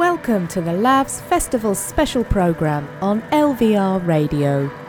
Welcome to the Labs Festival special program on LVR Radio.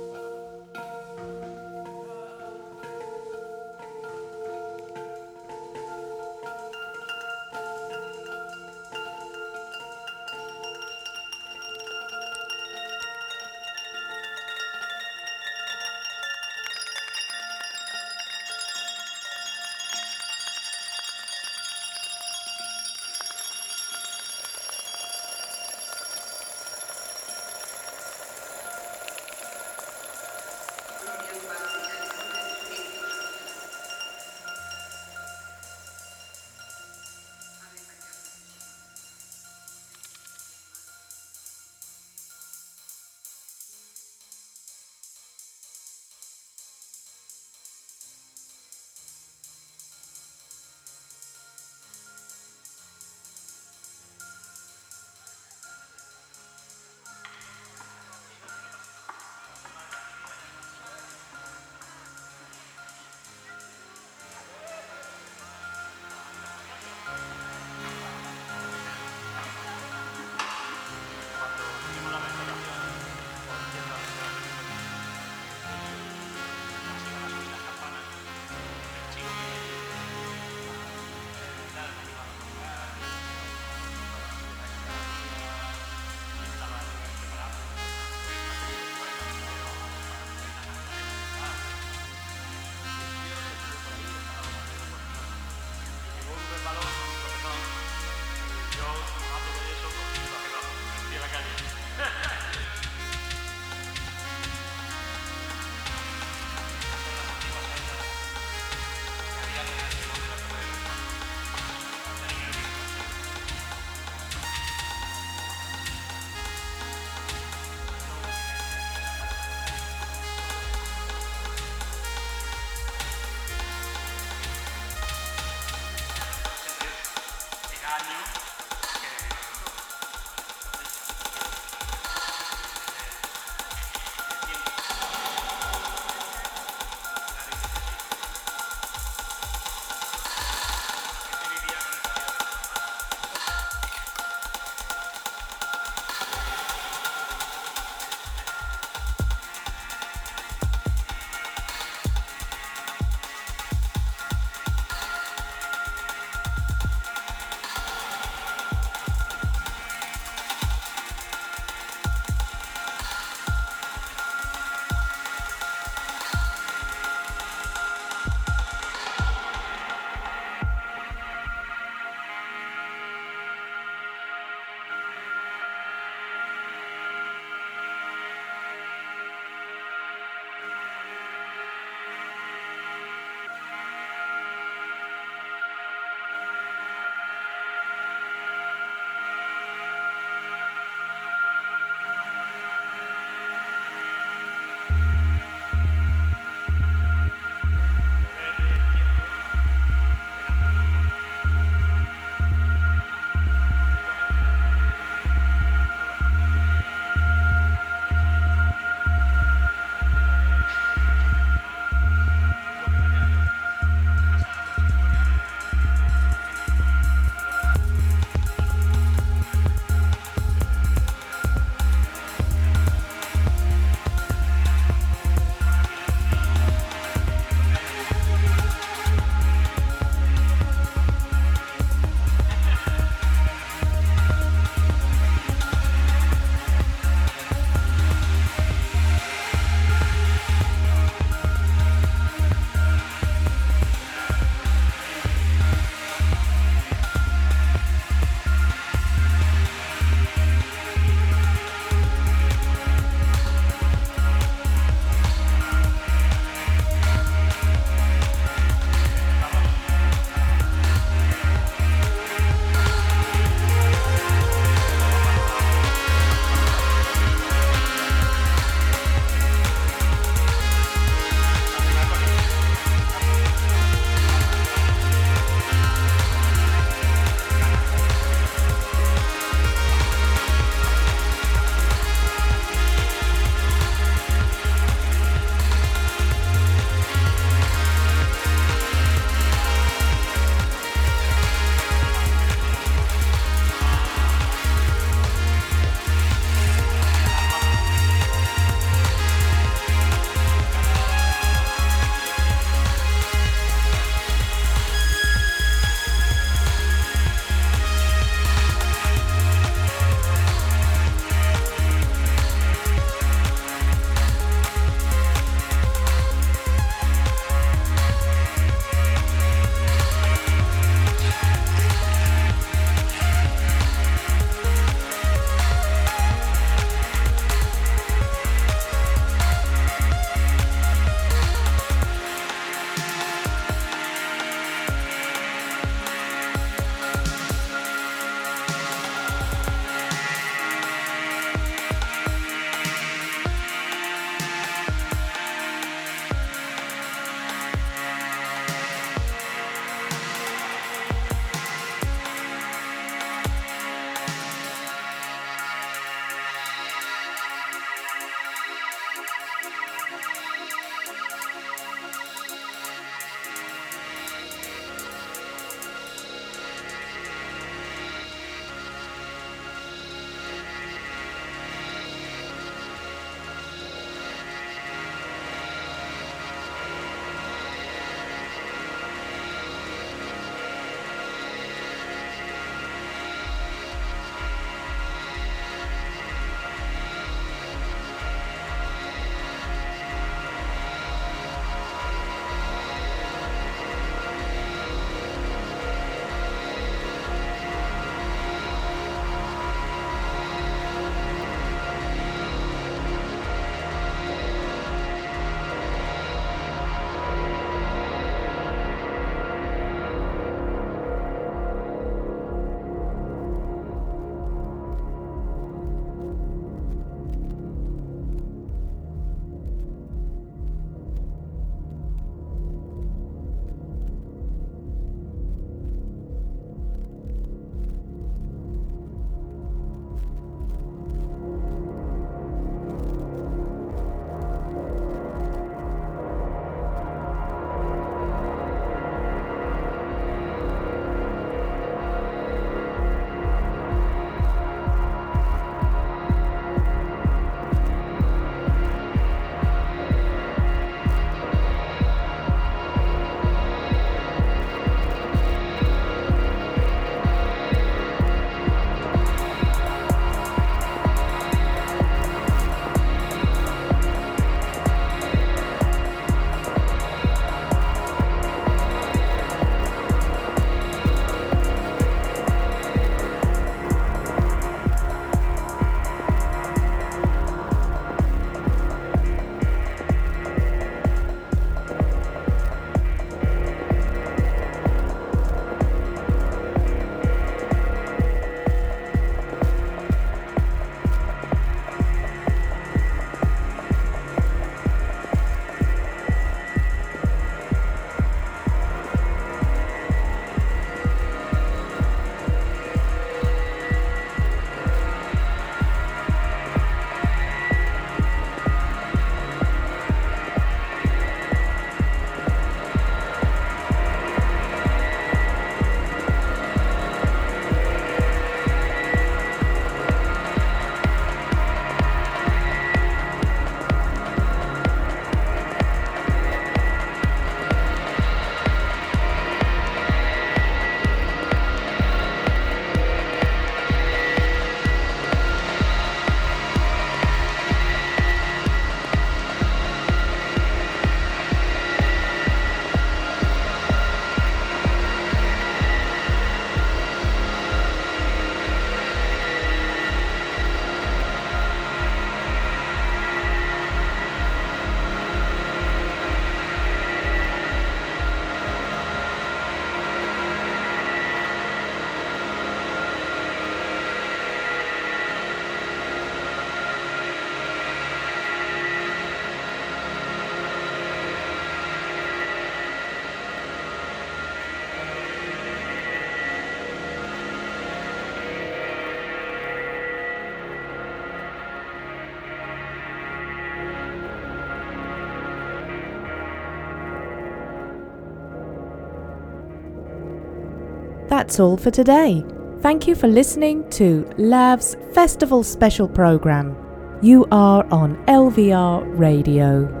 That's all for today. Thank you for listening to LAV's Festival Special Programme. You are on LVR Radio.